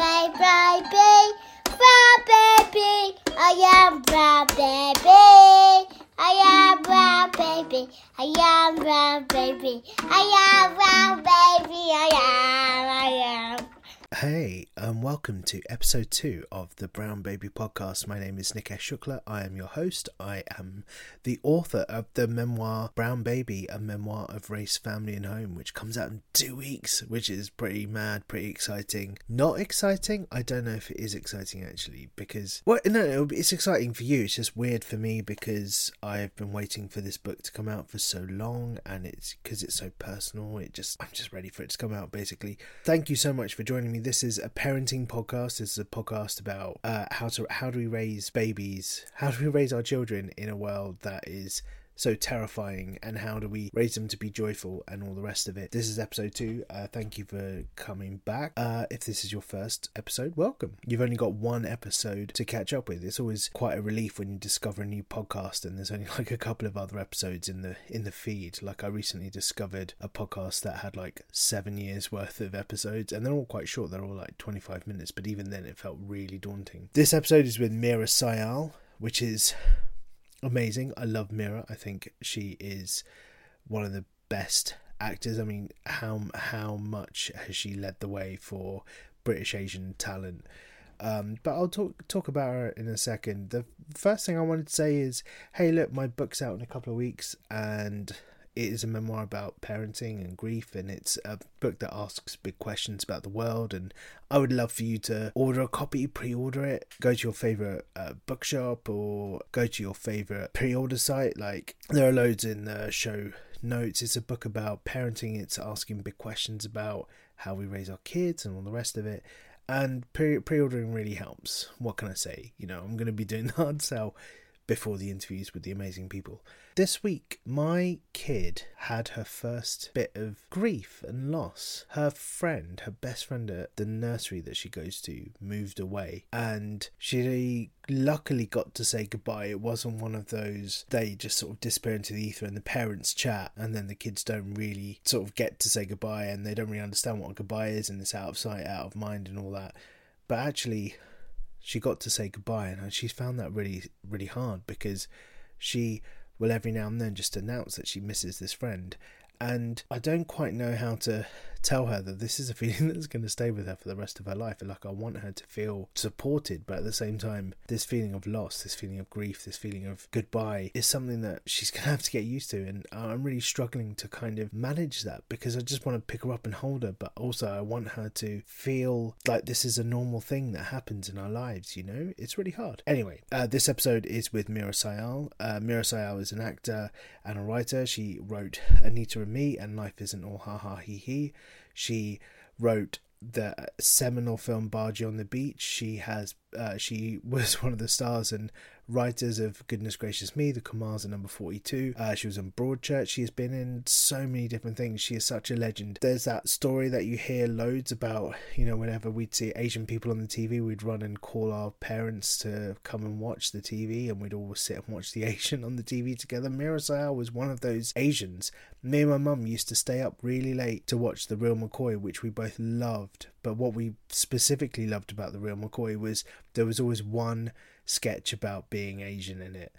Bye bye bye, brown baby. I am brown baby. I am brown baby. I am brown baby. I am brown baby. I am. I am. Hey, and welcome to episode two of the Brown Baby podcast. My name is Nikesh Shukla. I am your host. I am the author of the memoir Brown Baby, a memoir of race, family, and home, which comes out in two weeks, which is pretty mad, pretty exciting. Not exciting? I don't know if it is exciting actually, because, well, no, no, it's exciting for you. It's just weird for me because I've been waiting for this book to come out for so long, and it's because it's so personal. It just, I'm just ready for it to come out basically. Thank you so much for joining me this is a parenting podcast. This is a podcast about uh, how to how do we raise babies, how do we raise our children in a world that is so terrifying and how do we raise them to be joyful and all the rest of it. This is episode two. Uh, thank you for coming back. Uh, if this is your first episode welcome. You've only got one episode to catch up with. It's always quite a relief when you discover a new podcast and there's only like a couple of other episodes in the in the feed. Like i recently discovered a podcast that had like seven years worth of episodes and they're all quite short. They're all like 25 minutes but even then it felt really daunting. This episode is with Meera Syal which is amazing. I love Meera. I think she is one of the best actors. I mean, how how much has she led the way for British Asian talent? Um, but I'll talk talk about her in a second. The first thing I wanted to say is, hey, look, my book's out in a couple of weeks, and it is a memoir about parenting and grief, and it's a book that asks big questions about the world. And I would love for you to order a copy, pre order it, go to your favorite uh, bookshop, or go to your favorite pre order site. Like, there are loads in the show notes. It's a book about parenting, it's asking big questions about how we raise our kids and all the rest of it. And pre ordering really helps. What can I say? You know, I'm going to be doing the hard sell before the interviews with the amazing people. This week, my kid had her first bit of grief and loss. Her friend, her best friend at the nursery that she goes to, moved away, and she luckily got to say goodbye. It wasn't one of those they just sort of disappear into the ether and the parents chat, and then the kids don't really sort of get to say goodbye and they don't really understand what a goodbye is, and it's out of sight, out of mind, and all that. But actually, she got to say goodbye, and she's found that really, really hard because she will every now and then just announce that she misses this friend. And I don't quite know how to tell her that this is a feeling that's going to stay with her for the rest of her life. Like, I want her to feel supported, but at the same time, this feeling of loss, this feeling of grief, this feeling of goodbye is something that she's going to have to get used to. And I'm really struggling to kind of manage that because I just want to pick her up and hold her, but also I want her to feel like this is a normal thing that happens in our lives, you know? It's really hard. Anyway, uh, this episode is with Meera Syal. Uh, Meera Syal is an actor and a writer. She wrote Anita and Me and Life Isn't All Ha Ha He He. She wrote the seminal film Bhaji on the Beach. She has uh, she was one of the stars and writers of Goodness Gracious Me, The Kumars at Number 42. Uh, she was in Broadchurch. She has been in so many different things. She is such a legend. There's that story that you hear loads about, you know, whenever we'd see Asian people on the TV, we'd run and call our parents to come and watch the TV and we'd all sit and watch the Asian on the TV together. Meera Syal was one of those Asians. Me and my mum used to stay up really late to watch The Real McCoy, which we both loved. But what we specifically loved about The Real McCoy was there was always one sketch about being Asian in it.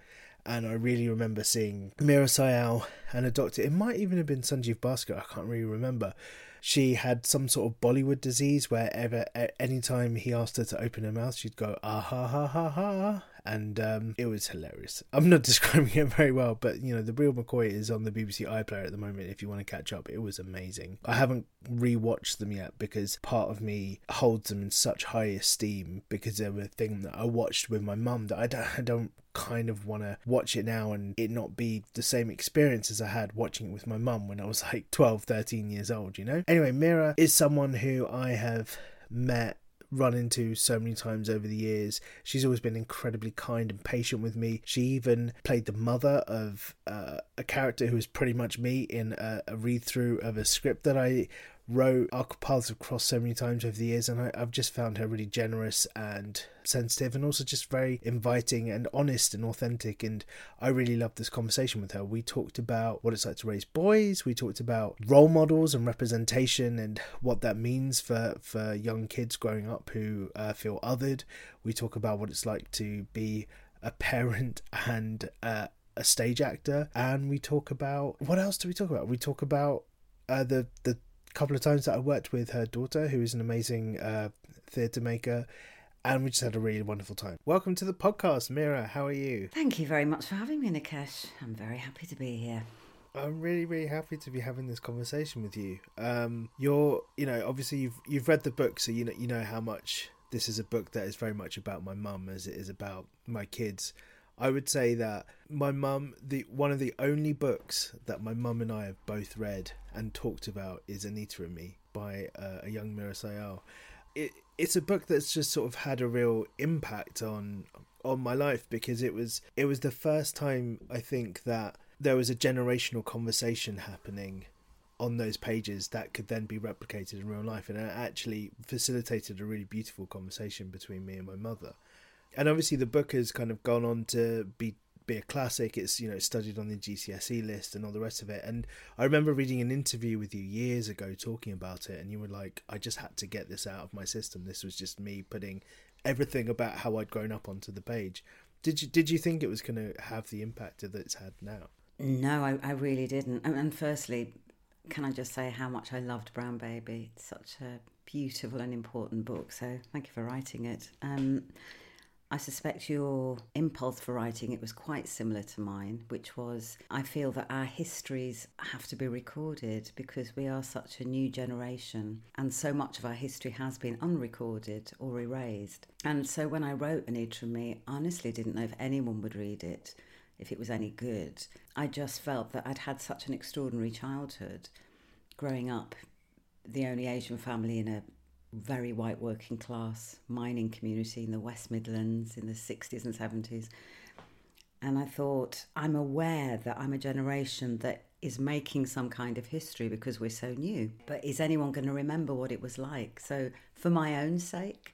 And I really remember seeing Meera Syal and a doctor. It might even have been Sanjeev Bhaskar. I can't really remember. she had some sort of Bollywood disease wherever, anytime he asked her to open her mouth, she'd go, ah ha ha ha ha and um, it was hilarious. I'm not describing it very well, but you know, the real McCoy is on the BBC iPlayer at the moment. If you want to catch up, it was amazing. I haven't rewatched them yet because part of me holds them in such high esteem because they were a thing that I watched with my mum that I don't, I don't kind of want to watch it now and it not be the same experience as I had watching it with my mum when I was like 12, 13 years old, you know? Anyway, Meera is someone who I have met run into so many times over the years. She's always been incredibly kind and patient with me. She even played the mother of uh, a character who was pretty much me in a, a read through of a script that I wrote. Our paths have crossed so many times over the years, and I, have just found her really generous and sensitive, and also just very inviting and honest and authentic. And I really loved this conversation with her. We talked about what it's like to raise boys. We talked about role models and representation and what that means for for young kids growing up who uh, feel othered. We talk about what it's like to be a parent and uh, a stage actor, and we talk about what else do we talk about? We talk about uh, the the couple of times that I worked with her daughter, who is an amazing uh, theatre maker, and we just had a really wonderful time. Welcome to the podcast, Meera. How are you? Thank you very much for having me, Nikesh. I'm very happy to be here. I'm really, really happy to be having this conversation with you. Um, you're, you know, obviously you've you've read the book, so you know you know how much this is a book that is very much about my mum as it is about my kids. I would say that my mum, the one of the only books that my mum and I have both read and talked about is Anita and Me by uh, a young Meera Syal. It it's a book that's just sort of had a real impact on on my life because it was it was the first time I think that there was a generational conversation happening on those pages that could then be replicated in real life and it actually facilitated a really beautiful conversation between me and my mother and obviously the book has kind of gone on to be be a classic. It's you know studied on the GCSE list and all the rest of it. And I remember reading an interview with you years ago talking about it, and you were like, "I just had to get this out of my system. This was just me putting everything about how I'd grown up onto the page." Did you did you think it was going to have the impact that it's had now? No, I, I really didn't. And firstly, can I just say how much I loved Brown Baby? It's such a beautiful and important book. So thank you for writing it. Um, I suspect your impulse for writing it was quite similar to mine, which was I feel that our histories have to be recorded because we are such a new generation and so much of our history has been unrecorded or erased. And so when I wrote An Anita and Me, I honestly didn't know if anyone would read it, if it was any good. I just felt that I'd had such an extraordinary childhood growing up the only Asian family in a very white working class mining community in the West Midlands in the 60s and 70s. And I thought, I'm aware that I'm a generation that is making some kind of history because we're so new. But is anyone going to remember what it was like? So, for my own sake,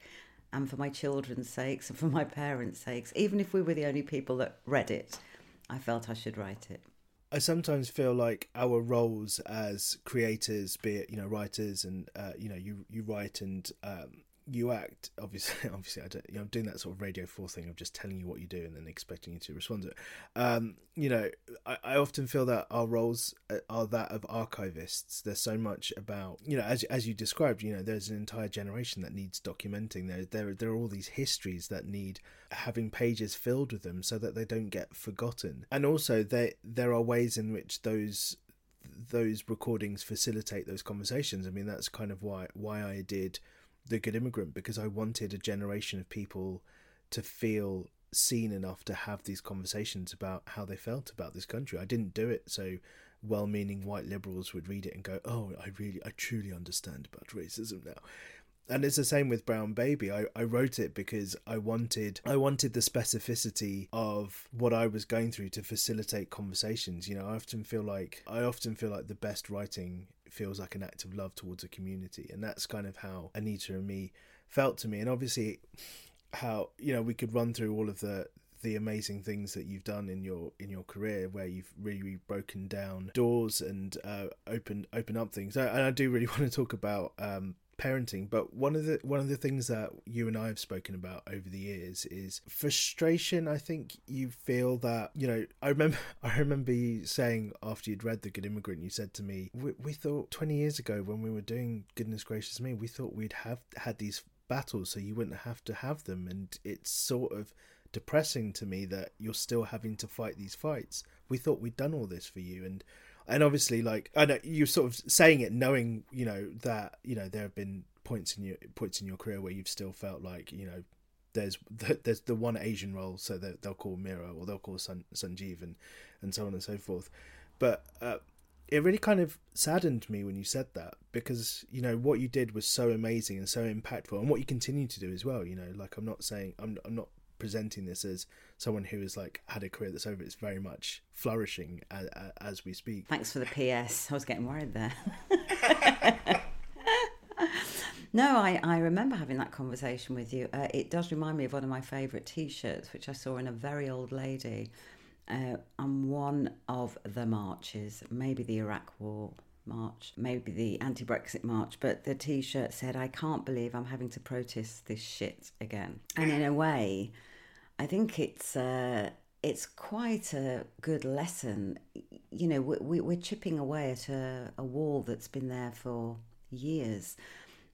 and for my children's sakes, and for my parents' sakes, even if we were the only people that read it, I felt I should write it. I sometimes feel like our roles as creators, be it you know writers and uh, you know you you write and um, you act obviously obviously I don't, you know, I'm doing that sort of radio four thing of just telling you what you do and then expecting you to respond to it. Um, you know I, I often feel that our roles uh, are that of archivists. There's so much about you know as, as you described you know there's an entire generation that needs documenting. There there, there are all these histories that need having pages filled with them so that they don't get forgotten. And also there there are ways in which those those recordings facilitate those conversations. I mean that's kind of why why i did the Good Immigrant because I wanted a generation of people to feel seen enough to have these conversations about how they felt about this country. I didn't do it so well meaning white liberals would read it and go, Oh, I really I truly understand about racism now and it's the same with brown baby. I, I wrote it because i wanted i wanted the specificity of what i was going through to facilitate conversations. You know i often feel like i often feel like the best writing feels like an act of love towards a community and that's kind of how anita and me felt to me. And obviously how you know we could run through all of the the amazing things that you've done in your in your career where you've really broken down doors and uh, open open up things. And I do really want to talk about um, parenting. But one of the one of the things that you and I have spoken about over the years is frustration. I think you feel that you know. I remember I remember you saying after you'd read The Good Immigrant, you said to me, "We, we thought twenty years ago when we were doing Goodness Gracious Me, we thought we'd have had these battles so you wouldn't have to have them, and it's sort of." depressing to me that you're still having to fight these fights. We thought we'd done all this for you, and and obviously, like I know you're sort of saying it, knowing you know that you know there have been points in your points in your career where you've still felt like you know there's the, there's the one Asian role, so that they'll call Meera or they'll call Sun, Sanjeev and and so on and so forth. But uh, it really kind of saddened me when you said that because you know what you did was so amazing and so impactful, and what you continue to do as well. You know, like I'm not saying I'm I'm not presenting this as someone who has like had a career that's over. It's very much flourishing as, as we speak. Thanks for the PS. I was getting worried there. no, I, I remember having that conversation with you. Uh, it does remind me of one of my favourite T-shirts, which I saw in a very old lady uh, on one of the marches, maybe the Iraq War march, maybe the anti Brexit march, but the t shirt said, I can't believe I'm having to protest this shit again. And in a way, I think it's. Uh, it's quite a good lesson. You know, we, we're chipping away at a, a wall that's been there for years.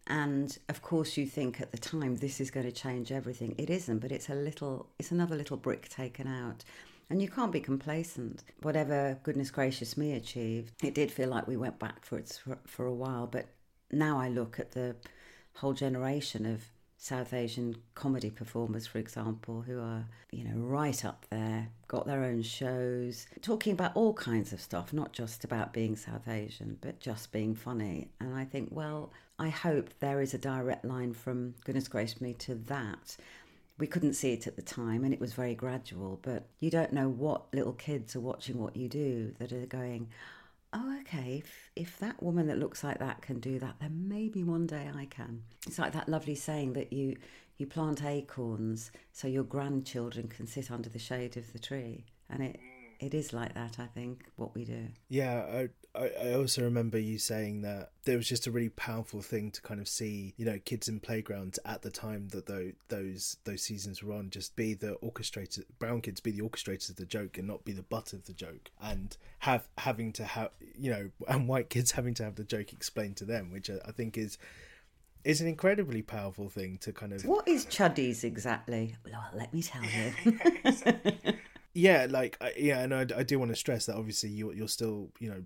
And of course, you think at the time this is going to change everything. It isn't, but it's a little, it's another little brick taken out. And you can't be complacent. Whatever goodness gracious me achieved, it did feel like we went backwards for, for a while. But now I look at the whole generation of South Asian comedy performers, for example, who are, you know, right up there, got their own shows, talking about all kinds of stuff, not just about being South Asian, but just being funny. And I think, well, I hope there is a direct line from Goodness Gracious Me to that. We couldn't see it at the time and it was very gradual, but you don't know what little kids are watching what you do that are going, oh, okay, if, if that woman that looks like that can do that, then maybe one day I can. It's like that lovely saying that you, you plant acorns so your grandchildren can sit under the shade of the tree. And it, it is like that, I think, what we do. Yeah, I also remember you saying that there was just a really powerful thing to kind of see, you know, kids in playgrounds at the time that those those seasons were on, just be the orchestrator, brown kids be the orchestrators of the joke and not be the butt of the joke, and have having to have, you know, and white kids having to have the joke explained to them, which I think is is an incredibly powerful thing to kind of. What is chuddies exactly? Well, let me tell you. yeah, like yeah, and I, I do want to stress that obviously you're you're still you know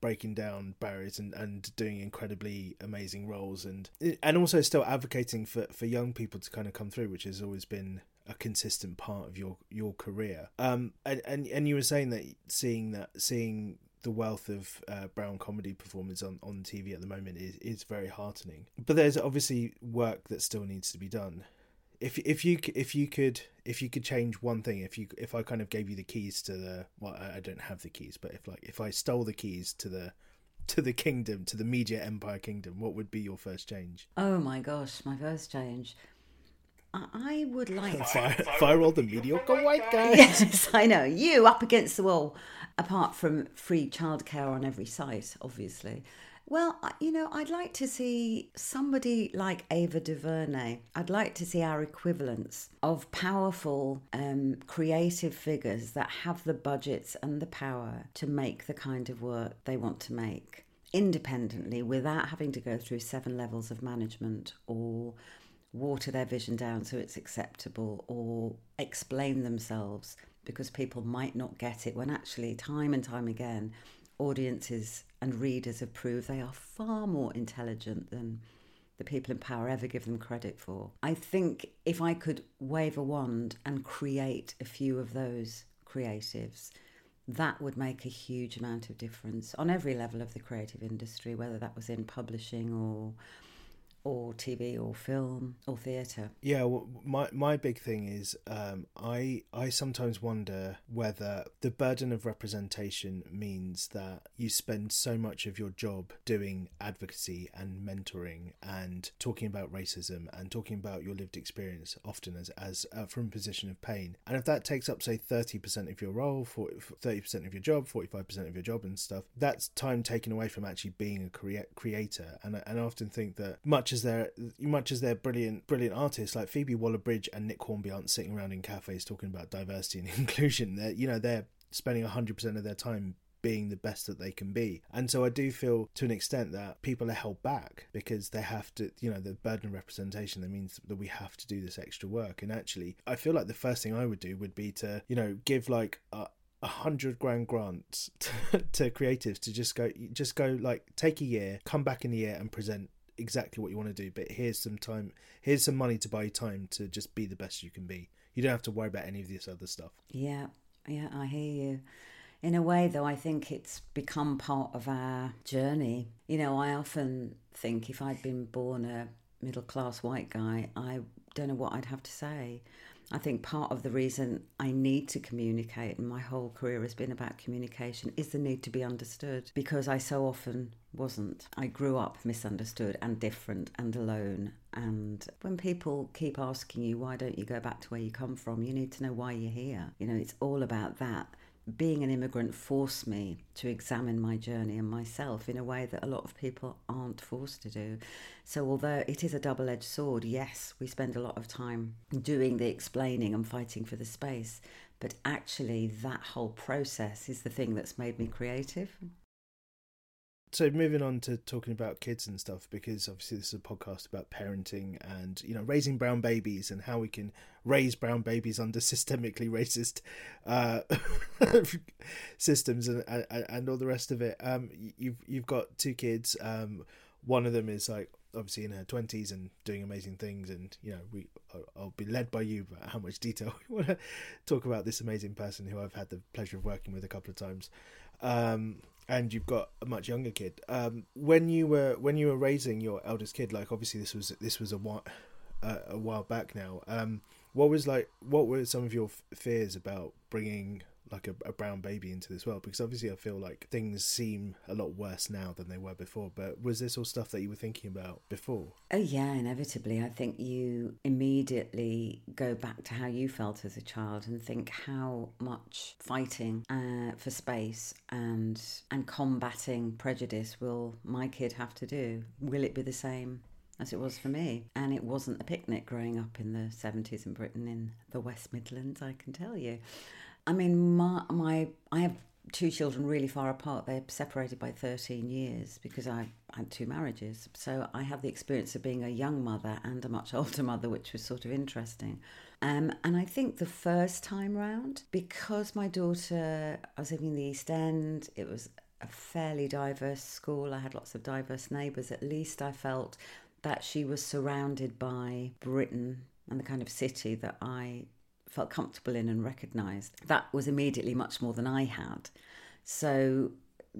breaking down barriers and, and doing incredibly amazing roles and and also still advocating for, for young people to kind of come through, which has always been a consistent part of your your career. Um, and and and you were saying that seeing that seeing the wealth of uh, brown comedy performers on, on TV at the moment is, is very heartening. But there's obviously work that still needs to be done if if you if you could if you could change one thing if you if I kind of gave you the keys to the well I, don't have the keys but if like if I stole the keys to the to the kingdom to the media empire kingdom what would be your first change oh my gosh my first change I would like fire, fire all the mediocre white guys. Yes, I know you up against the wall. Apart from free childcare on every site, obviously, well, you know, I'd like to see somebody like Ava DuVernay. I'd like to see our equivalents of powerful, um, creative figures that have the budgets and the power to make the kind of work they want to make independently without having to go through seven levels of management or water their vision down so it's acceptable or explain themselves because people might not get it when actually, time and time again, audiences and readers have proved they are far more intelligent than the people in power ever give them credit for. I think if I could wave a wand and create a few of those creatives, that would make a huge amount of difference on every level of the creative industry, whether that was in publishing or or TV or film or theatre. Yeah, well, my my big thing is um, I I sometimes wonder whether the burden of representation means that you spend so much of your job doing advocacy and mentoring and talking about racism and talking about your lived experience often as as uh, from a position of pain, and if that takes up say thirty percent of your role, thirty percent of your job, forty five percent of your job and stuff, that's time taken away from actually being a crea- creator, and and I often think that much much as they're much as they're brilliant brilliant artists like Phoebe Waller-Bridge and Nick Hornby aren't sitting around in cafes talking about diversity and inclusion. They're you know they're spending hundred percent of their time being the best that they can be. And so I do feel to an extent that people are held back because they have to, you know, the burden of representation that means that we have to do this extra work. And actually, I feel like the first thing I would do would be to, you know, give like a, a hundred grand grants to, to creatives to just go, just go like take a year, come back in the year and present exactly what you want to do, but here's some time, here's some money to buy time to just be the best you can be. You don't have to worry about any of this other stuff. Yeah, yeah, I hear you. In a way, though, I think it's become part of our journey. You know, I often think if I'd been born a middle class white guy, I don't know what I'd have to say. I think part of the reason I need to communicate, and my whole career has been about communication, is the need to be understood because I so often wasn't. I grew up misunderstood and different and alone. And when people keep asking you, why don't you go back to where you come from, you need to know why you're here. You know, it's all about that being an immigrant forced me to examine my journey and myself in a way that a lot of people aren't forced to do. So, although it is a double edged sword, yes, we spend a lot of time doing the explaining and fighting for the space, but actually, that whole process is the thing that's made me creative so moving on to talking about kids and stuff because obviously this is a podcast about parenting and you know raising brown babies and how we can raise brown babies under systemically racist uh, systems and, and, and all the rest of it. Um, you've you've got two kids. Um, one of them is like obviously in her 20s and doing amazing things and you know we I'll be led by you about how much detail we want to talk about this amazing person who I've had the pleasure of working with a couple of times. Um, and you've got a much younger kid. Um, when you were when you were raising your eldest kid, like obviously this was this was a while uh, a while back now. Um, what was like? What were some of your f- fears about bringing like a, a, brown baby into this world because obviously I feel like things seem a lot worse now than they were before. But was this all stuff that you were thinking about before? Oh yeah, inevitably. I think you immediately go back to how you felt as a child and think how much fighting uh, for space and and combating prejudice will my kid have to do? Will it be the same as it was for me. And it wasn't a picnic growing up in the 70s in Britain in the West Midlands, I can tell you. I mean, my, my I have two children really far apart. They're separated by 13 years because I had two marriages. So I have the experience of being a young mother and a much older mother, which was sort of interesting. Um, and I think the first time round, because my daughter, I was living in the East End, it was a fairly diverse school. I had lots of diverse neighbours. At least I felt that she was surrounded by Britain and the kind of city that I felt comfortable in and recognised. That was immediately much more than I had. So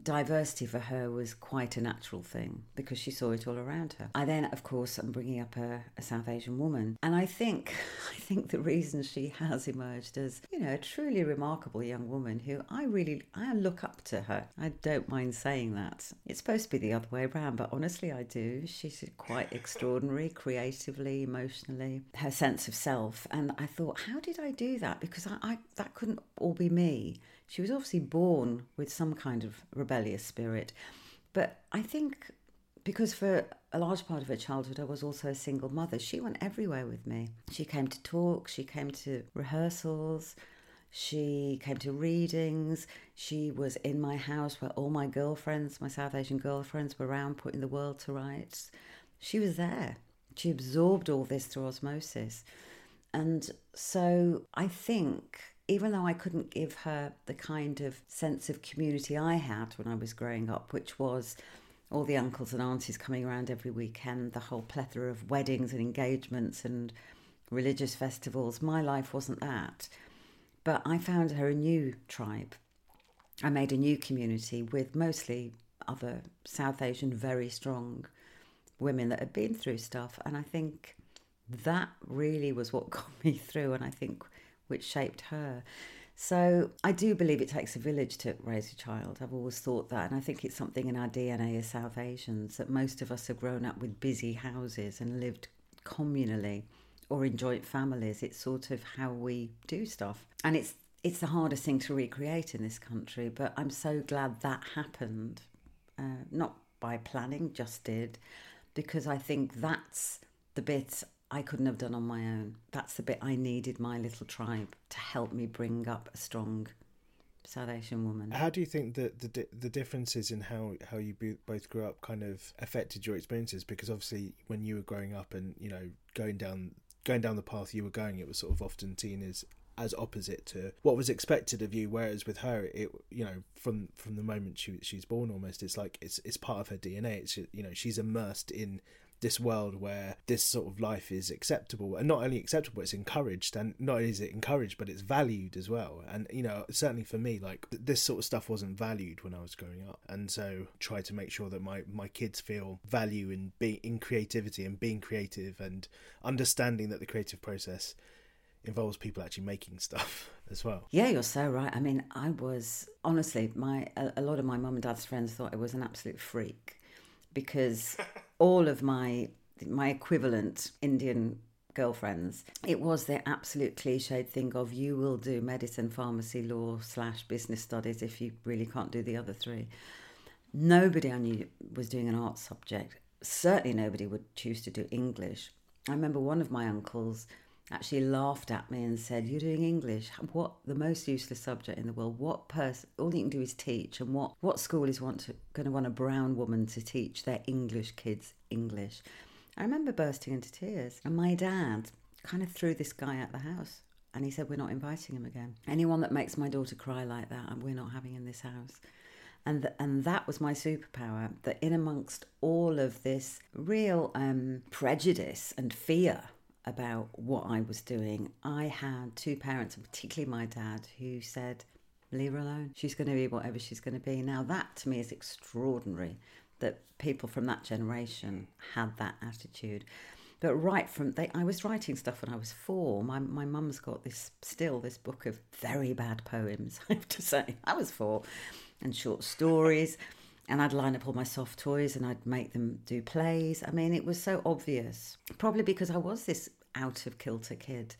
diversity for her was quite a natural thing because she saw it all around her. I then, of course, I'm bringing up a, a, South Asian woman, and I think I think the reason she has emerged as you know a truly remarkable young woman who I really I look up to her. I don't mind saying that. It's supposed to be the other way around, but honestly, I do. She's quite extraordinary, creatively, emotionally, her sense of self, and I thought, how did I do that? Because I, I that couldn't all be me she was obviously born with some kind of rebellious spirit. But I think because for a large part of her childhood I was also a single mother, she went everywhere with me. She came to talk, she came to rehearsals, she came to readings, she was in my house where all my girlfriends, my South Asian girlfriends, were around putting the world to rights. She was there. She absorbed all this through osmosis. And so I think even though I couldn't give her the kind of sense of community I had when I was growing up, which was all the uncles and aunties coming around every weekend, the whole plethora of weddings and engagements and religious festivals, my life wasn't that. But I found her a new tribe. I made a new community with mostly other South Asian, very strong women that had been through stuff. And I think that really was what got me through, and I think which shaped her. So I do believe it takes a village to raise a child. I've always thought that, and I think it's something in our DNA as South Asians that most of us have grown up with busy houses and lived communally or in joint families. It's sort of how we do stuff, and it's it's the hardest thing to recreate in this country. But I'm so glad that happened, uh, not by planning, just did, because I think that's the bit I couldn't have done on my own. That's the bit I needed my little tribe to help me bring up a strong South Asian woman. How do you think that the the differences in how how you both grew up kind of affected your experiences? Because obviously, when you were growing up and you know going down going down the path you were going, it was sort of often seen as as opposite to what was expected of you. Whereas with her, it you know from from the moment she she's born, almost it's like it's it's part of her DNA. It's you know she's immersed in this world where this sort of life is acceptable and not only acceptable it's encouraged and not only is it encouraged but it's valued as well and you know certainly for me like this sort of stuff wasn't valued when i was growing up and so try to make sure that my my kids feel value in being in creativity and being creative and understanding that the creative process involves people actually making stuff as well. Yeah, you're so right. I mean, I was honestly my a, a lot of my mum and dad's friends thought I was an absolute freak because all of my my equivalent Indian girlfriends, it was the absolute cliched thing of you will do medicine, pharmacy, law slash business studies if you really can't do the other three. Nobody I knew was doing an art subject. Certainly nobody would choose to do English. I remember one of my uncles actually laughed at me and said, You're doing English. What the most useless subject in the world. What person all you can do is teach and what, what school is want to, gonna want a brown woman to teach their English kids English? I remember bursting into tears. And my dad kind of threw this guy out the house. And he said, We're not inviting him again. Anyone that makes my daughter cry like that, we're not having in this house. And, th- and that was my superpower that in amongst all of this real um, prejudice and fear about what I was doing, I had two parents, and particularly my dad, who said, Leave her alone. She's going to be whatever she's going to be. Now, that to me is extraordinary that people from that generation had that attitude. But right from they, I was writing stuff when I was four. My my mum's got this still this book of very bad poems. I have to say, I was four, and short stories and I'd line up all my soft toys and I'd make them do plays. I mean, it was so obvious, probably because I was this out of kilter kid.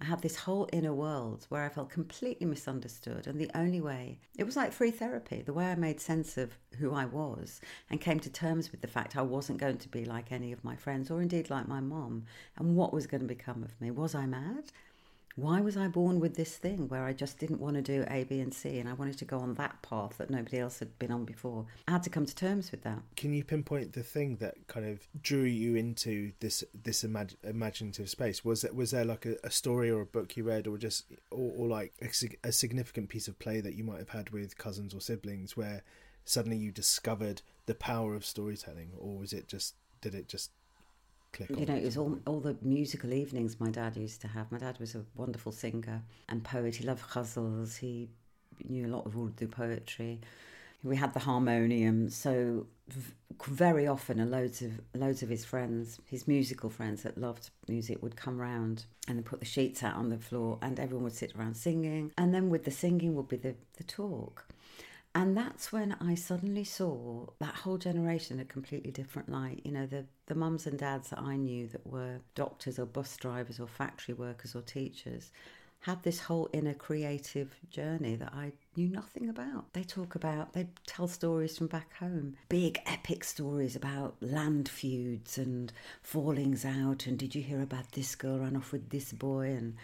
I had this whole inner world where I felt completely misunderstood. And the only way, it was like free therapy, the way I made sense of who I was and came to terms with the fact I wasn't going to be like any of my friends or indeed like my mom. And what was going to become of me? Was I mad? Why was I born with this thing where I just didn't want to do A, B, and C and I wanted to go on that path that nobody else had been on before? I had to come to terms with that. Can you pinpoint the thing that kind of drew you into this this imag- imaginative space? Was it was there like a, a, story or a book you read, or just or, or like a, a significant piece of play that you might have had with cousins or siblings where suddenly you discovered the power of storytelling, or was it just did it just click you know, it was all, all the musical evenings my dad used to have. My dad was a wonderful singer and poet. He loved ghazals. He knew a lot of Urdu poetry. We had the harmonium, so very often, loads of loads of his friends, his musical friends that loved music, would come round and put the sheets out on the floor, and everyone would sit around singing. And then with the singing would be the, the talk. And that's when I suddenly saw that whole generation a completely different light. You know, the, the mums and dads that I knew that were doctors or bus drivers or factory workers or teachers had this whole inner creative journey that I knew nothing about. They talk about, they tell stories from back home, big epic stories about land feuds and fallings out. And did you hear about this girl ran off with this boy? And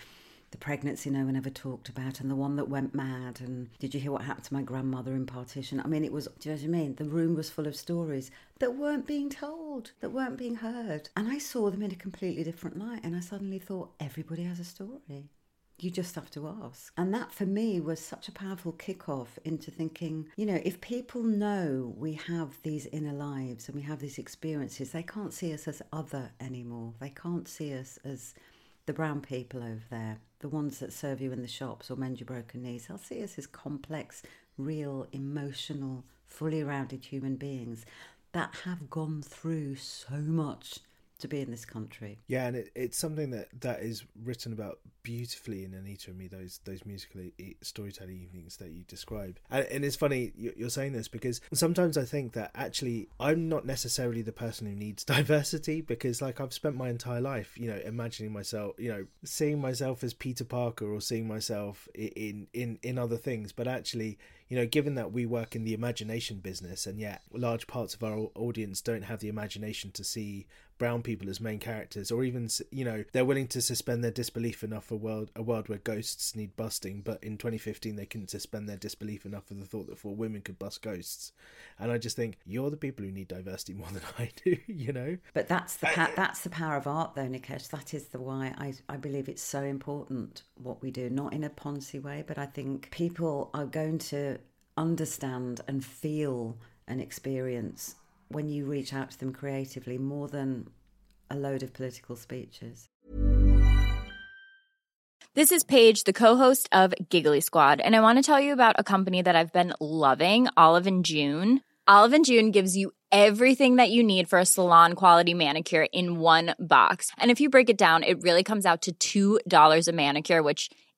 the pregnancy no one ever talked about and the one that went mad and did you hear what happened to my grandmother in partition? I mean it was do you know what i mean? The room was full of stories that weren't being told that weren't being heard. And i saw them in a completely different light and i suddenly thought everybody has a story. You just have to ask. And that for me was such a powerful kickoff into thinking, you know, if people know we have these inner lives and we have these experiences, they can't see us as other anymore. They can't see us as the brown people over there, the ones that serve you in the shops or mend your broken knees, they'll see us as complex, real, emotional, fully rounded human beings. that have gone through so much to be in this country. Yeah, and it, it's something that, that is written about beautifully in Anita and Me, those those musical e- storytelling evenings that you describe. And, and it's funny you're saying this because sometimes I think that actually I'm not necessarily the person who needs diversity because, like, I've spent my entire life, you know, imagining myself, you know, seeing myself as Peter Parker or seeing myself in in in other things, but actually you know, given that we work in the imagination business and yet large parts of our audience don't have the imagination to see brown people as main characters, or even, you know, they're willing to suspend their disbelief enough for a world, a world where ghosts need busting, but in 2015 they couldn't suspend their disbelief enough for the thought that four women could bust ghosts. And I just think you're the people who need diversity more than I do, you know. But that's the pa- that's the power of art, though, Nikesh. That is the why I I believe it's so important what we do, not in a Ponzi way, but I think people are going to understand and feel and experience when you reach out to them creatively more than a load of political speeches. This is Paige, the co-host of Giggly Squad, and I want to tell you about a company that I've been loving, Olive and June. Olive and June gives you everything that you need for a salon quality manicure in one box. And if you break it down, it really comes out to $2 a manicure, which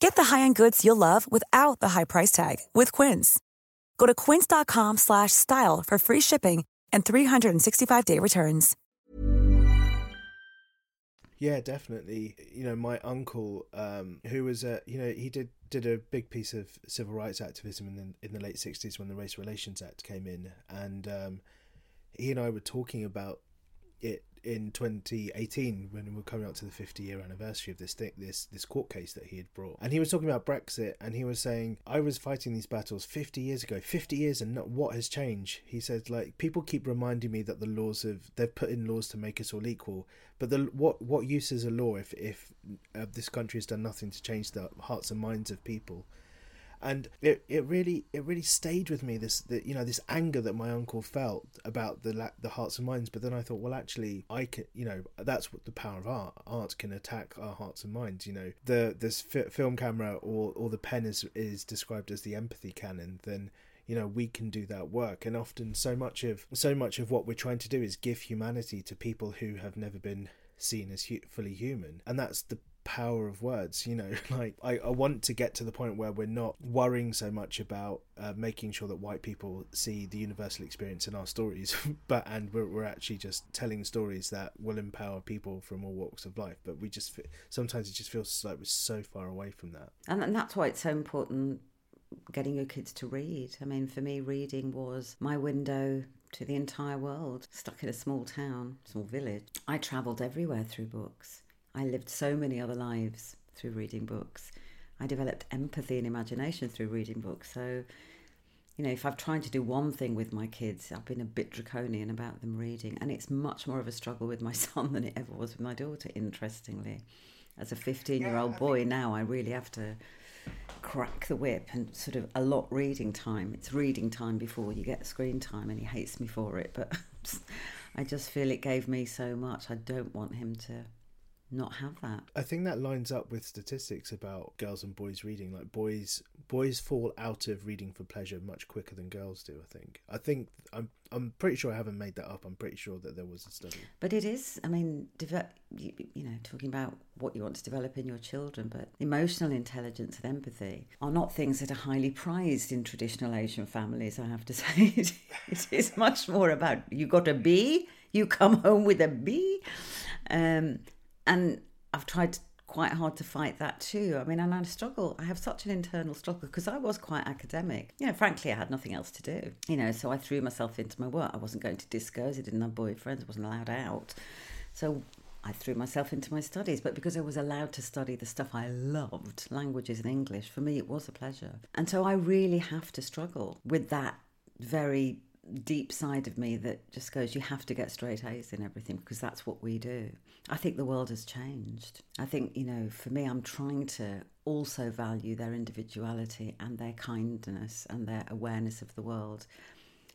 Get the high-end goods you'll love without the high price tag with Quince. Go to quince.com/style for free shipping and 365-day returns. Yeah, definitely. You know, my uncle, um, who was a, you know, he did did a big piece of civil rights activism in the in the late sixties when the Race Relations Act came in, and um, he and I were talking about it in 2018 when we were coming up to the 50 year anniversary of this thing, this this court case that he had brought, and he was talking about Brexit, and he was saying, "I was fighting these battles 50 years ago, 50 years, and not what has changed." He said, "Like people keep reminding me that the laws have they've put in laws to make us all equal, but the what what use is a law if if uh, this country has done nothing to change the hearts and minds of people?" And it, it really it really stayed with me this the, you know this anger that my uncle felt about the the hearts and minds. But then I thought well actually I can you know that's what the power of art art can attack our hearts and minds you know. The this f- film camera or or the pen is is described as the empathy cannon then you know we can do that work. And often so much of so much of what we're trying to do is give humanity to people who have never been seen as hu- fully human. And that's the power of words you know like I, I want to get to the point where we're not worrying so much about uh, making sure that white people see the universal experience in our stories but and we're, we're actually just telling stories that will empower people from all walks of life but we just sometimes it just feels like we're so far away from that. And, and that's why it's so important getting your kids to read. I mean for me reading was my window to the entire world stuck in a small town small village. I travelled everywhere through books I lived so many other lives through reading books. I developed empathy and imagination through reading books. So, you know, if I've tried to do one thing with my kids, I've been a bit draconian about them reading. And it's much more of a struggle with my son than it ever was with my daughter, interestingly. As a 15 year old boy now, I really have to crack the whip and sort of a lot reading time. It's reading time before you get screen time, and he hates me for it. But I just feel it gave me so much. I don't want him to not have that. I think that lines up with statistics about girls and boys reading. Like boys, boys fall out of reading for pleasure much quicker than girls do. I think. I think I'm. I'm pretty sure I haven't made that up. I'm pretty sure that there was a study. But it is. I mean, deve- you, you know, talking about what you want to develop in your children, but emotional intelligence and empathy are not things that are highly prized in traditional Asian families. I have to say, it is much more about you got a B, you come home with a B. Um, and I've tried quite hard to fight that too. I mean, and I struggle. I have such an internal struggle because I was quite academic. You know, frankly, I had nothing else to do. You know, so I threw myself into my work. I wasn't going to discos. I didn't have boyfriends. I wasn't allowed out. So I threw myself into my studies. But because I was allowed to study the stuff I loved, languages and English, for me it was a pleasure. And so I really have to struggle with that very deep side of me that just goes, you have to get straight A's in everything because that's what we do. I think the world has changed. I think, you know, for me, I'm trying to also value their individuality and their kindness and their awareness of the world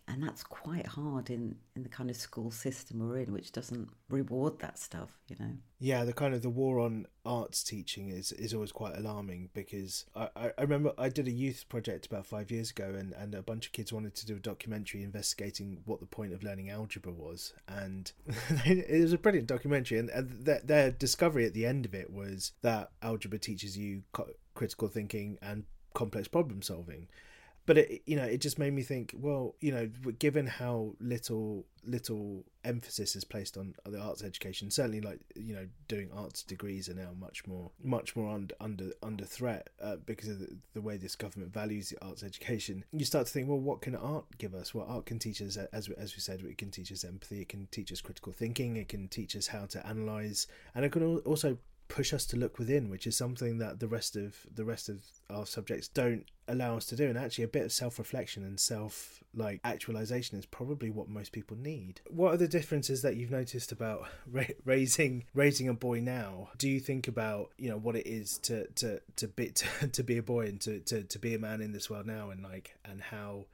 and that's quite hard in in the kind of school system we're in which doesn't reward that stuff you know? Yeah the kind of the war on arts teaching is is always quite alarming because i i remember i did a youth project about five years ago and and a bunch of kids wanted to do a documentary investigating what the point of learning algebra was. And it was a brilliant documentary and, and their, their discovery at the end of it was that algebra teaches you critical thinking and complex problem solving but it you know it just made me think well you know given how little little emphasis is placed on the arts education certainly like you know doing arts degrees are now much more much more under under under threat uh, because of the, the, way this government values the arts education. You start to think well what can art give us? Well art can teach us as as we said it can teach us empathy it can teach us critical thinking it can teach us how to analyze and it can also push us to look within, which is something that the rest of the rest of our subjects don't allow us to do. And actually, a bit of self reflection and self like actualization is probably what most people need. What are the differences that you've noticed about ra- raising raising a boy now? Do you think about you know what it is to to to be to, to be a boy and to, to to be a man in this world now, and like and how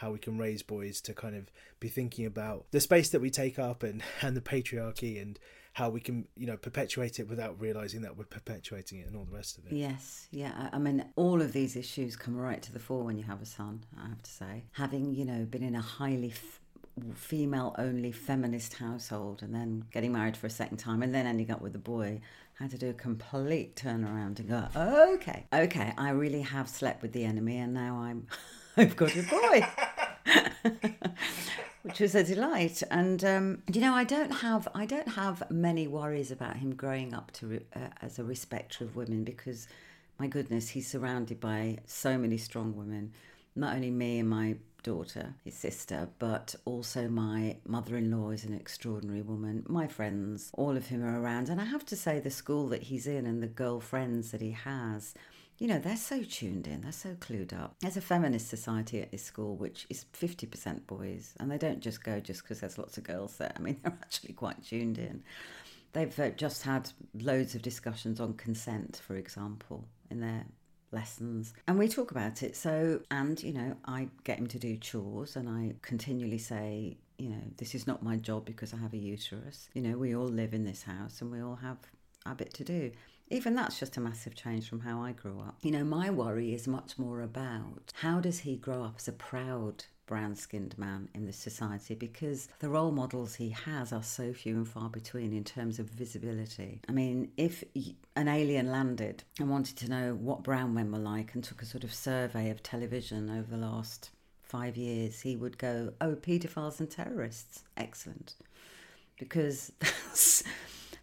how we can raise boys to kind of be thinking about the space that we take up and and the patriarchy and how we can you know perpetuate it without realizing that we're perpetuating it and all the rest of it. Yes yeah i mean all of these issues come right to the fore when you have a son i have to say. Having you know been in a highly f- female only feminist household and then getting married for a second time and then ending up with a boy had to do a complete turnaround and go okay okay i really have slept with the enemy and now i'm i've got a boy which was a delight. And um, you know, I don't have I don't have many worries about him growing up to uh, as a respecter of women because, my goodness, he's surrounded by so many strong women. Not only me and my daughter, his sister, but also my mother-in-law is an extraordinary woman. My friends, all of whom are around, and I have to say, the school that he's in and the girlfriends that he has you know, they're so tuned in, they're so clued up. There's a feminist society at this school which is 50% boys, and they don't just go just because there's lots of girls there. I mean, they're actually quite tuned in. They've uh, just had loads of discussions on consent, for example, in their lessons and we talk about it so and you know i get him to do chores and i continually say you know this is not my job because i have a uterus you know we all live in this house and we all have a bit to do even that's just a massive change from how I grew up. You know, my worry is much more about how does he grow up as a proud brown skinned man in this society because the role models he has are so few and far between in terms of visibility. I mean, if an alien landed and wanted to know what brown men were like and took a sort of survey of television over the last five years, he would go, Oh, paedophiles and terrorists. Excellent. Because that's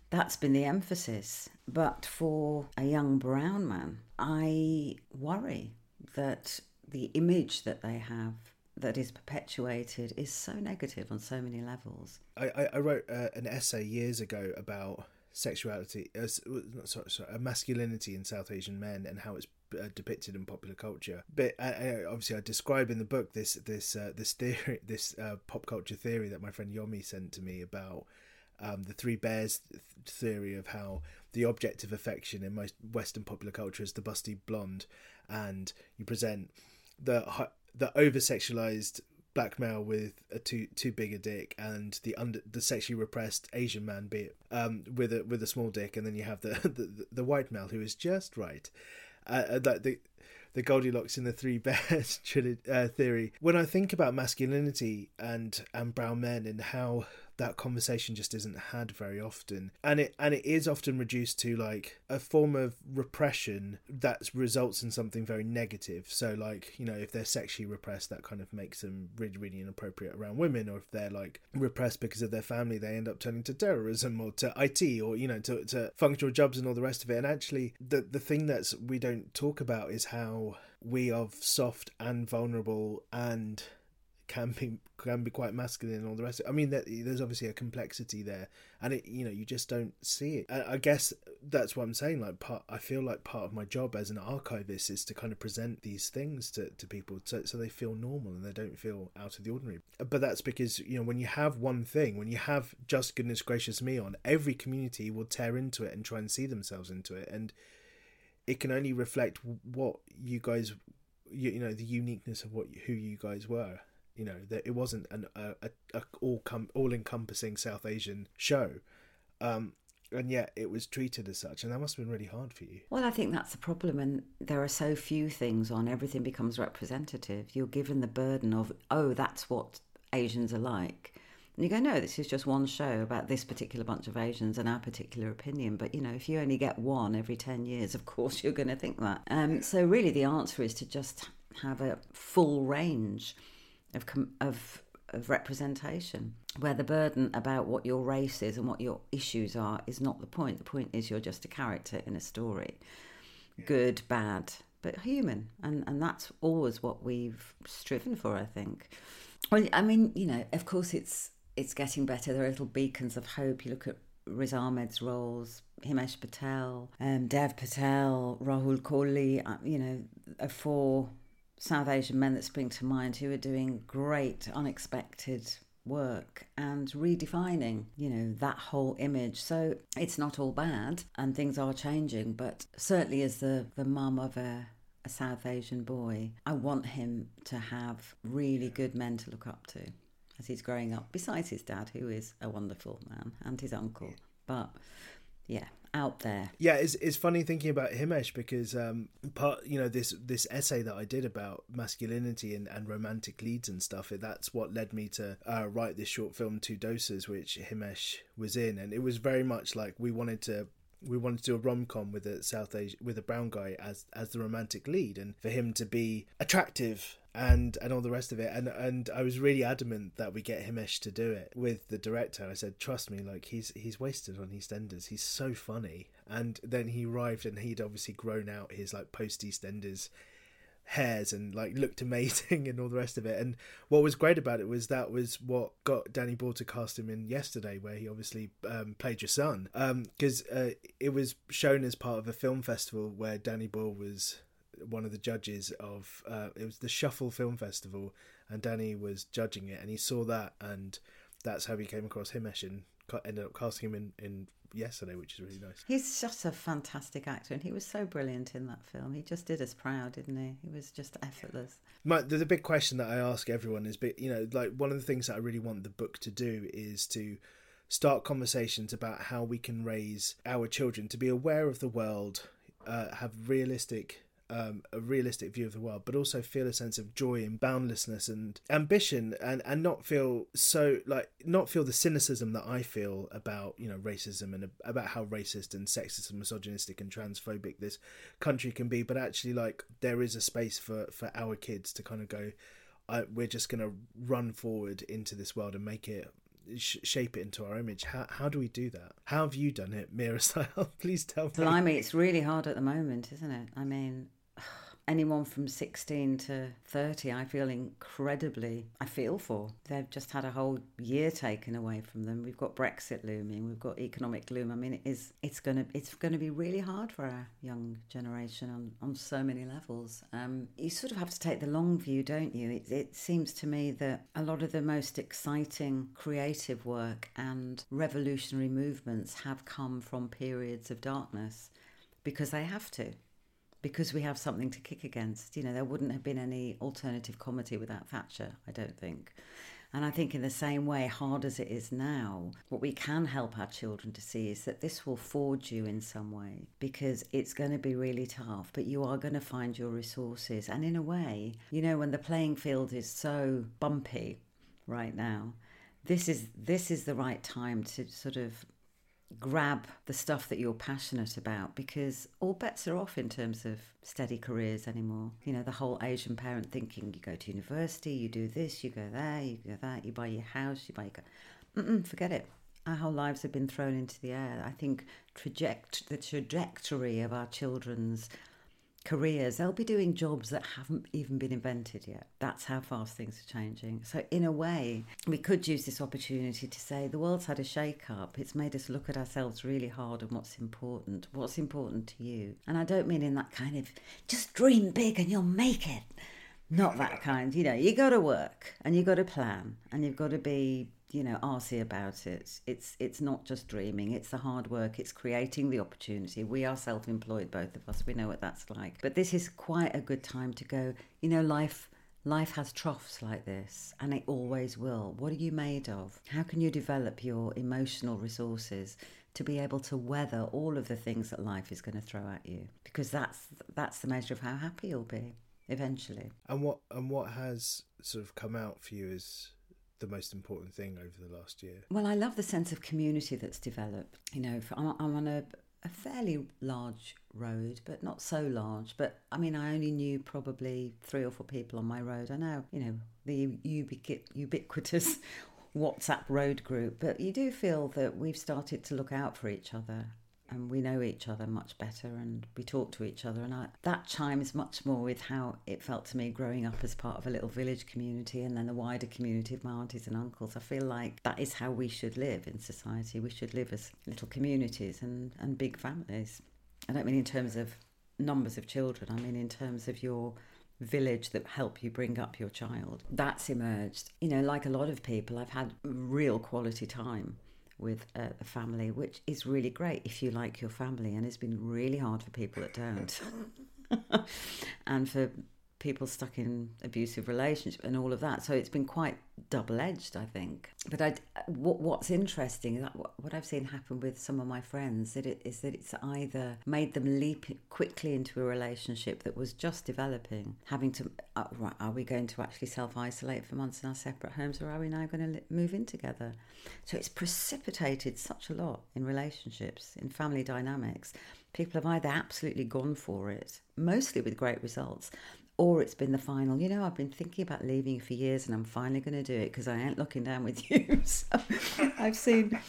that's been the emphasis. But for a young brown man, I worry that the image that they have that is perpetuated is so negative on so many levels. I, I wrote uh, an essay years ago about sexuality, uh, sorry, sorry, masculinity in South Asian men and how it's uh, depicted in popular culture. But uh, uh, obviously, I describe in the book this this uh, this theory, this uh, pop culture theory that my friend Yomi sent to me about um, the three bears theory of how the object of affection in most Western popular culture is the busty blonde, and you present the the over sexualized black male with a too too big a dick and the under the sexually repressed Asian man be it, um, with a with a small dick, and then you have the the, the white male who is just right. Uh, like the the Goldilocks in the three bears uh, theory. When I think about masculinity and and brown men and how that conversation just isn't had very often. And it and it is often reduced to like a form of repression that results in something very negative. So like you know if they're sexually repressed that kind of makes them really really inappropriate around women. Or if they're like repressed because of their family they end up turning to terrorism or to IT or you know to, to functional jobs and all the rest of it. And actually the the thing that's we don't talk about is how we are soft and vulnerable and can be can be quite masculine and all the rest. I mean, there's obviously a complexity there, and it you know you just don't see it. I guess that's what I'm saying. Like part, I feel like part of my job as an archivist is to kind of present these things to, to people so, so they feel normal and they don't feel out of the ordinary. But that's because you know when you have one thing, when you have just goodness gracious me on, every community will tear into it and try and see themselves into it, and it can only reflect what you guys you, you know the uniqueness of what who you guys were you know that it wasn't an a, a, a all com- all encompassing South Asian show, um, and yet it was treated as such, and that must have been really hard for you. Well, I think that's the problem, and there are so few things on. Everything becomes representative. You're given the burden of, oh, that's what Asians are like. And you go, no, this is just one show about this particular bunch of Asians and our particular opinion. But, you know, if you only get one every 10 years, of course you're going to think that. Um, so, really, the answer is to just have a full range of, of, of representation, where the burden about what your race is and what your issues are is not the point. The point is you're just a character in a story, yeah. good, bad, but human, and and that's always what we've striven for. I think. Well, I mean, you know, of course, it's it's getting better. There are little beacons of hope. You look at Riz Ahmed's roles, Himesh Patel, um, Dev Patel, Rahul Kohli, uh, you know, are four South Asian men that spring to mind who are doing great, unexpected work and redefining, you know, that whole image. So it's not all bad and things are changing, but certainly as the, the mum of a, a South Asian boy, I want him to have really good men to look up to as he's growing up, besides his dad, who is a wonderful man, and his uncle. But yeah, out there. Yeah, it's it's funny thinking about Himesh because um, part you know this this essay that I did about masculinity and, and romantic leads and stuff. That's what led me to uh, write this short film, Two Dosas, which Himesh was in, and it was very much like we wanted to we wanted to do a rom com with a South Asia with a brown guy as as the romantic lead, and for him to be attractive and and all the rest of it. And and I was really adamant that we get Himesh to do it with the director. I said, trust me, like he's he's wasted on EastEnders. He's so funny. And then he arrived, and he'd obviously grown out his like post EastEnders hairs and like looked amazing and all the rest of it. And what was great about it was that was what got Danny Boyle to cast him in yesterday, where he obviously um, played your son. Because um, uh, it was shown as part of a film festival where Danny Boyle was one of the judges of uh, it was the Shuffle Film Festival, and Danny was judging it, and he saw that, and that's how he came across Himesh and ended up casting him in, in yesterday, which is really nice. He's just a fantastic actor, and he was so brilliant in that film. He just did us proud, didn't he? He was just effortless. My, the, the big question that I ask everyone is, but you know, like one of the things that I really want the book to do is to start conversations about how we can raise our children to be aware of the world, uh, have realistic um, a realistic view of the world, but also feel a sense of joy and boundlessness and ambition, and and not feel so like not feel the cynicism that I feel about you know racism and about how racist and sexist and misogynistic and transphobic this country can be, but actually like there is a space for for our kids to kind of go. I, we're just going to run forward into this world and make it shape it into our image. How how do we do that? How have you done it, Meera Syal? Please tell me. Blimey, it's really hard at the moment, isn't it? I mean, anyone from 16 to 30 i feel incredibly i feel for. They've just had a whole year taken away from them. We've got brexit looming we've got economic gloom. I mean it is it's going to it's going to be really hard for our young generation on, on so many levels. Um, you sort of have to take the long view don't you? It, it seems to me that a lot of the most exciting creative work and revolutionary movements have come from periods of darkness because they have to because we have something to kick against. You know, there wouldn't have been any alternative comedy without Thatcher, I don't think. And I think, in the same way, hard as it is now, what we can help our children to see is that this will forge you in some way because it's going to be really tough, but you are going to find your resources. And in a way, you know, when the playing field is so bumpy right now, this is this is the right time to sort of grab the stuff that you're passionate about because all bets are off in terms of steady careers anymore. You know, the whole Asian parent thinking you go to university, you do this, you go there, you go that, you buy your house, you buy your. Mm-mm, forget it. Our whole lives have been thrown into the air. I think traject- the trajectory of our children's careers, they'll be doing jobs that haven't even been invented yet. That's how fast things are changing. So, in a way, we could use this opportunity to say the world's had a shake up. It's made us look at ourselves really hard and what's important. What's important to you? And I don't mean in that kind of just dream big and you'll make it. Not that kind. You know, you got to work and you got to plan and you've got to be you know arsy about it. It's it's not just dreaming it's the hard work it's creating the opportunity. We are self-employed both of us we know what that's like. But this is quite a good time to go you know life life has troughs like this and it always will. What are you made of? How can you develop your emotional resources to be able to weather all of the things that life is going to throw at you? Because that's that's the measure of how happy you'll be eventually. And what and what has sort of come out for you is the most important thing over the last year? Well, I love the sense of community that's developed. You know, I'm, I'm on a, a fairly large road, but not so large. But I mean, I only knew probably three or four people on my road. I know, you know, the ubiqu- ubiquitous WhatsApp road group, but you do feel that we've started to look out for each other and we know each other much better and we talk to each other and I, that chimes much more with how it felt to me growing up as part of a little village community and then the wider community of my aunties and uncles. I feel like that is how we should live in society. We should live as little communities and, and big families. I don't mean in terms of numbers of children i mean in terms of your village that help you bring up your child. That's emerged. You know like a lot of people i've had real quality time with uh, the family, which is really great if you like your family, and it's been really hard for people that don't, and for people stuck in abusive relationships and all of that. So it's been quite double edged, I think. But I, what, what's interesting, that what I've seen happen with some of my friends, that it, is that it's either made them leap quickly into a relationship that was just developing, having to, uh, are we going to actually self isolate for months in our separate homes, or are we now going to move in together? So it's precipitated such a lot in relationships, in family dynamics. People have either absolutely gone for it, mostly with great results, or it's been the final, you know, I've been thinking about leaving for years and I'm finally going to do it because I ain't looking down with you. so I've seen.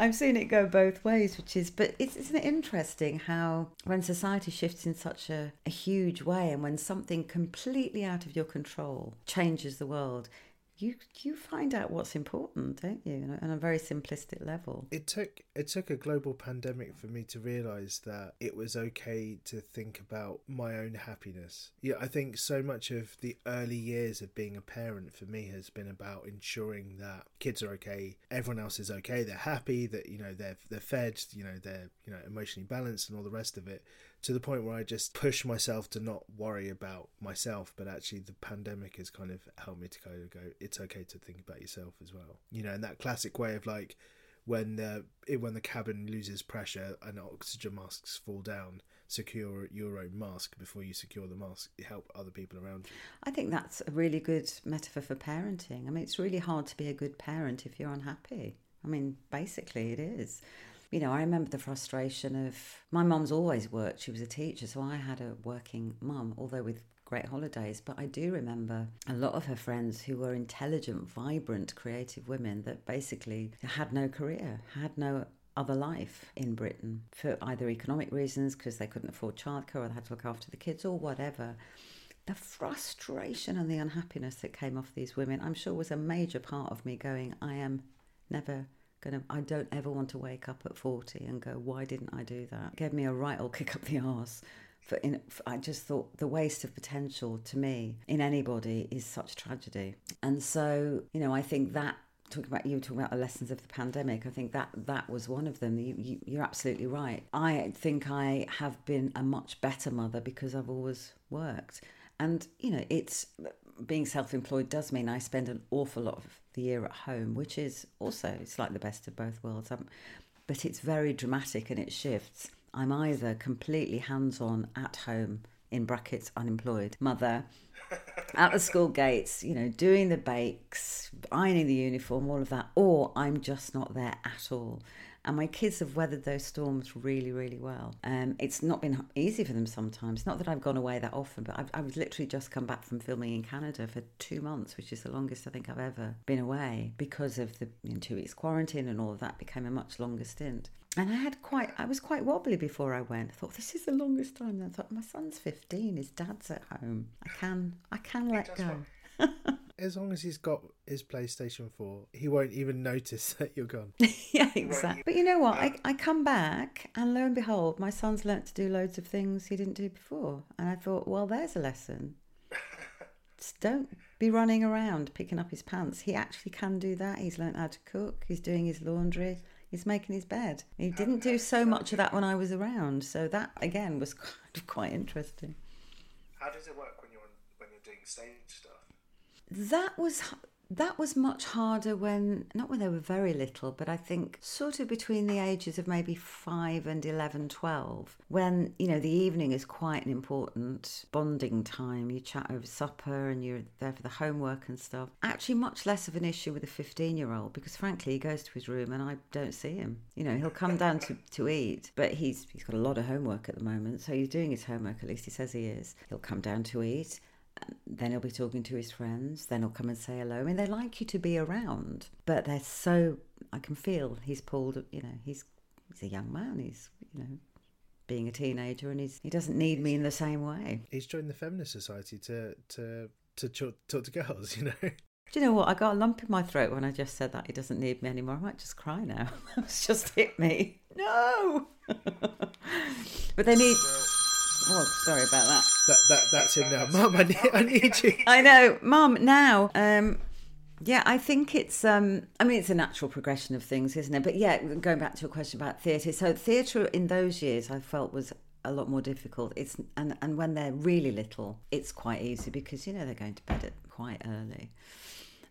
I've seen it go both ways, which is, but it's, isn't it interesting how when society shifts in such a, a huge way and when something completely out of your control changes the world, you you find out what's important, don't you? On a very simplistic level. It took it took a global pandemic for me to realize that it was okay to think about my own happiness. Yeah, I think so much of the early years of being a parent for me has been about ensuring that kids are okay, everyone else is okay, they're happy, that you know they're they're fed, you know they're you know emotionally balanced and all the rest of it to the point where I just push myself to not worry about myself, but actually the pandemic has kind of helped me to kind of go, it's okay to think about yourself as well. You know, and that classic way of like when the when the cabin loses pressure and oxygen masks fall down, secure your own mask before you secure the mask. Help other people around you. I think that's a really good metaphor for parenting. I mean, it's really hard to be a good parent if you're unhappy. I mean, basically, it is you know, I remember the frustration of my mum's always worked. She was a teacher, so I had a working mum, although with great holidays. But I do remember a lot of her friends who were intelligent, vibrant, creative women that basically had no career, had no other life in Britain for either economic reasons, because they couldn't afford childcare or they had to look after the kids or whatever. The frustration and the unhappiness that came off these women, I'm sure, was a major part of me going, I am never gonna I don't ever want to wake up at 40 and go why didn't I do that it gave me a right old kick up the arse for, in, I just thought the waste of potential to me in anybody is such tragedy and so you know I think that talking about you were talking about the lessons of the pandemic. I think that that was one of them. You, you, you're absolutely right. I think I have been a much better mother because I've always worked, and you know, it's being self-employed does mean I spend an awful lot of the year at home, which is also it's like the best of both worlds. Um, but it's very dramatic and it shifts. I'm either completely hands-on at home in brackets unemployed mother at the school gates, you know, doing the bakes, ironing the uniform, all of that, or I'm just not there at all. And my kids have weathered those storms really, really well. Um, it's not been easy for them sometimes. Not that I've gone away that often, but I've, I've literally just come back from filming in Canada for two months, which is the longest I think I've ever been away because of the you know, two weeks quarantine and all of that became a much longer stint. And I had quite, I was quite wobbly before I went. I thought this is the longest time. And I thought my son's fifteen, his dad's at home. I can, I can let go. As long as he's got his PlayStation 4, he won't even notice that you're gone. yeah, exactly. But you know what? I, I come back and lo and behold, my son's learnt to do loads of things he didn't do before. And I thought, well, there's a lesson. Just don't be running around picking up his pants. He actually can do that. He's learnt how to cook, he's doing his laundry, he's making his bed. He didn't do so much of that when I was around. So that, again, was kind of quite interesting. How does it work when you're when you're doing stage stuff? that was that was much harder when not when they were very little but i think sort of between the ages of maybe 5 and 11 12 when you know the evening is quite an important bonding time. You chat over supper and you're there for the homework and stuff. Actually much less of an issue with a 15 year old because frankly he goes to his room and i don't see him. You know he'll come down to, to eat but he's he's got a lot of homework at the moment so he's doing his homework at least he says he is. He'll come down to eat then he'll be talking to his friends. Then he'll come and say hello. I mean, they like you to be around, but they're so. I can feel he's pulled. You know, he's he's a young man. He's you know being a teenager, and he's he doesn't need me in the same way. He's joined the feminist society to to to talk, talk to girls. You know. Do you know what? I got a lump in my throat when I just said that he doesn't need me anymore. I might just cry now. It's just hit me. No. but they need. Oh, sorry about that. That that that's him now. Mum, I need, I need you. I know, Mum. Now, um, yeah, I think it's. Um, I mean, it's a natural progression of things, isn't it? But yeah, going back to a question about theatre. So theatre in those years, I felt was a lot more difficult. It's and and when they're really little, it's quite easy because you know they're going to bed at quite early.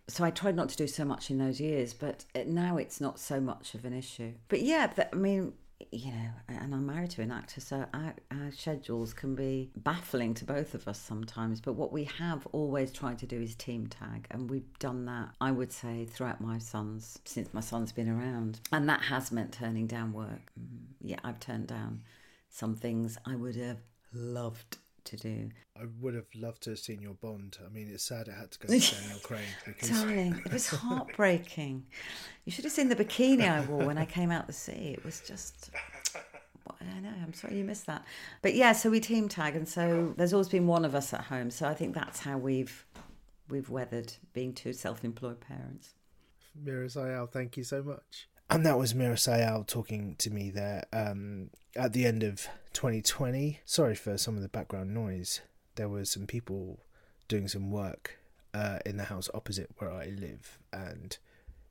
So I tried not to do so much in those years, but now it's not so much of an issue. But yeah, I mean, you know, and I'm married to an actor, so our, our, schedules can be baffling to both of us sometimes. But what we have always tried to do is team tag, and we've done that, I would say, throughout my son's, since my son's been around. And that has meant turning down work. Mm, yeah, I've turned down some things I would have loved to do. I would have loved to have seen your Bond. I mean, it's sad it had to go to Daniel Craig. Because... Darling, it was heartbreaking. You should have seen the bikini I wore when I came out the sea. It was just. I know. I'm sorry you missed that. But yeah, so we team tag, and so there's always been one of us at home. So I think that's how we've we've weathered being two self-employed parents. Meera Syal, thank you so much. And that was Meera Syal talking to me there um, at the end of 2020. Sorry for some of the background noise. There were some people doing some work uh, in the house opposite where I live, and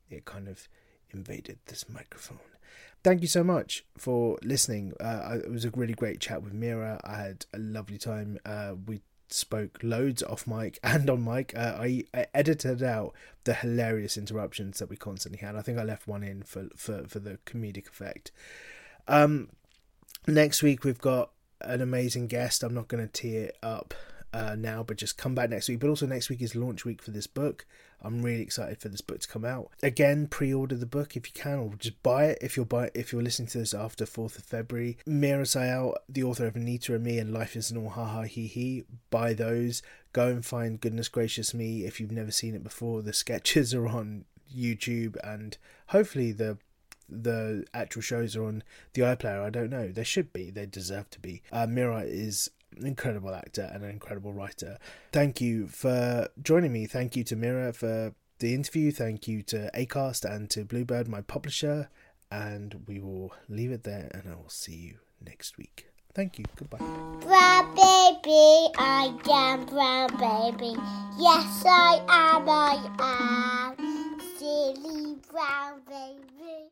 it kind of invaded this microphone. Thank you so much for listening. Uh, it was a really great chat with Meera. I had a lovely time. Uh, we spoke loads off mic and on mic. Uh, I, I, edited out the hilarious interruptions that we constantly had. I think I left one in for for, for the comedic effect. Um, next week we've got an amazing guest. I'm not going to tee it up uh, now, but just come back next week. But also next week is launch week for this book. I'm really excited for this book to come out. Again, pre-order the book if you can, or just buy it if you're buy if you're listening to this after 4th of February. Meera Syal, the author of Anita and Me and Life Isn't All Ha Ha He He, buy those. Go and find Goodness Gracious Me if you've never seen it before. The sketches are on YouTube and hopefully the the actual shows are on the iPlayer. I don't know. They should be. They deserve to be. Uh, Meera is an incredible actor and an incredible writer. Thank you for joining me. Thank you to Meera for the interview. Thank you to Acast and to Bluebird, my publisher. And we will leave it there and I will see you next week. Thank you. Goodbye. Brown baby, I am brown baby. Yes, I am, I am. silly brown baby.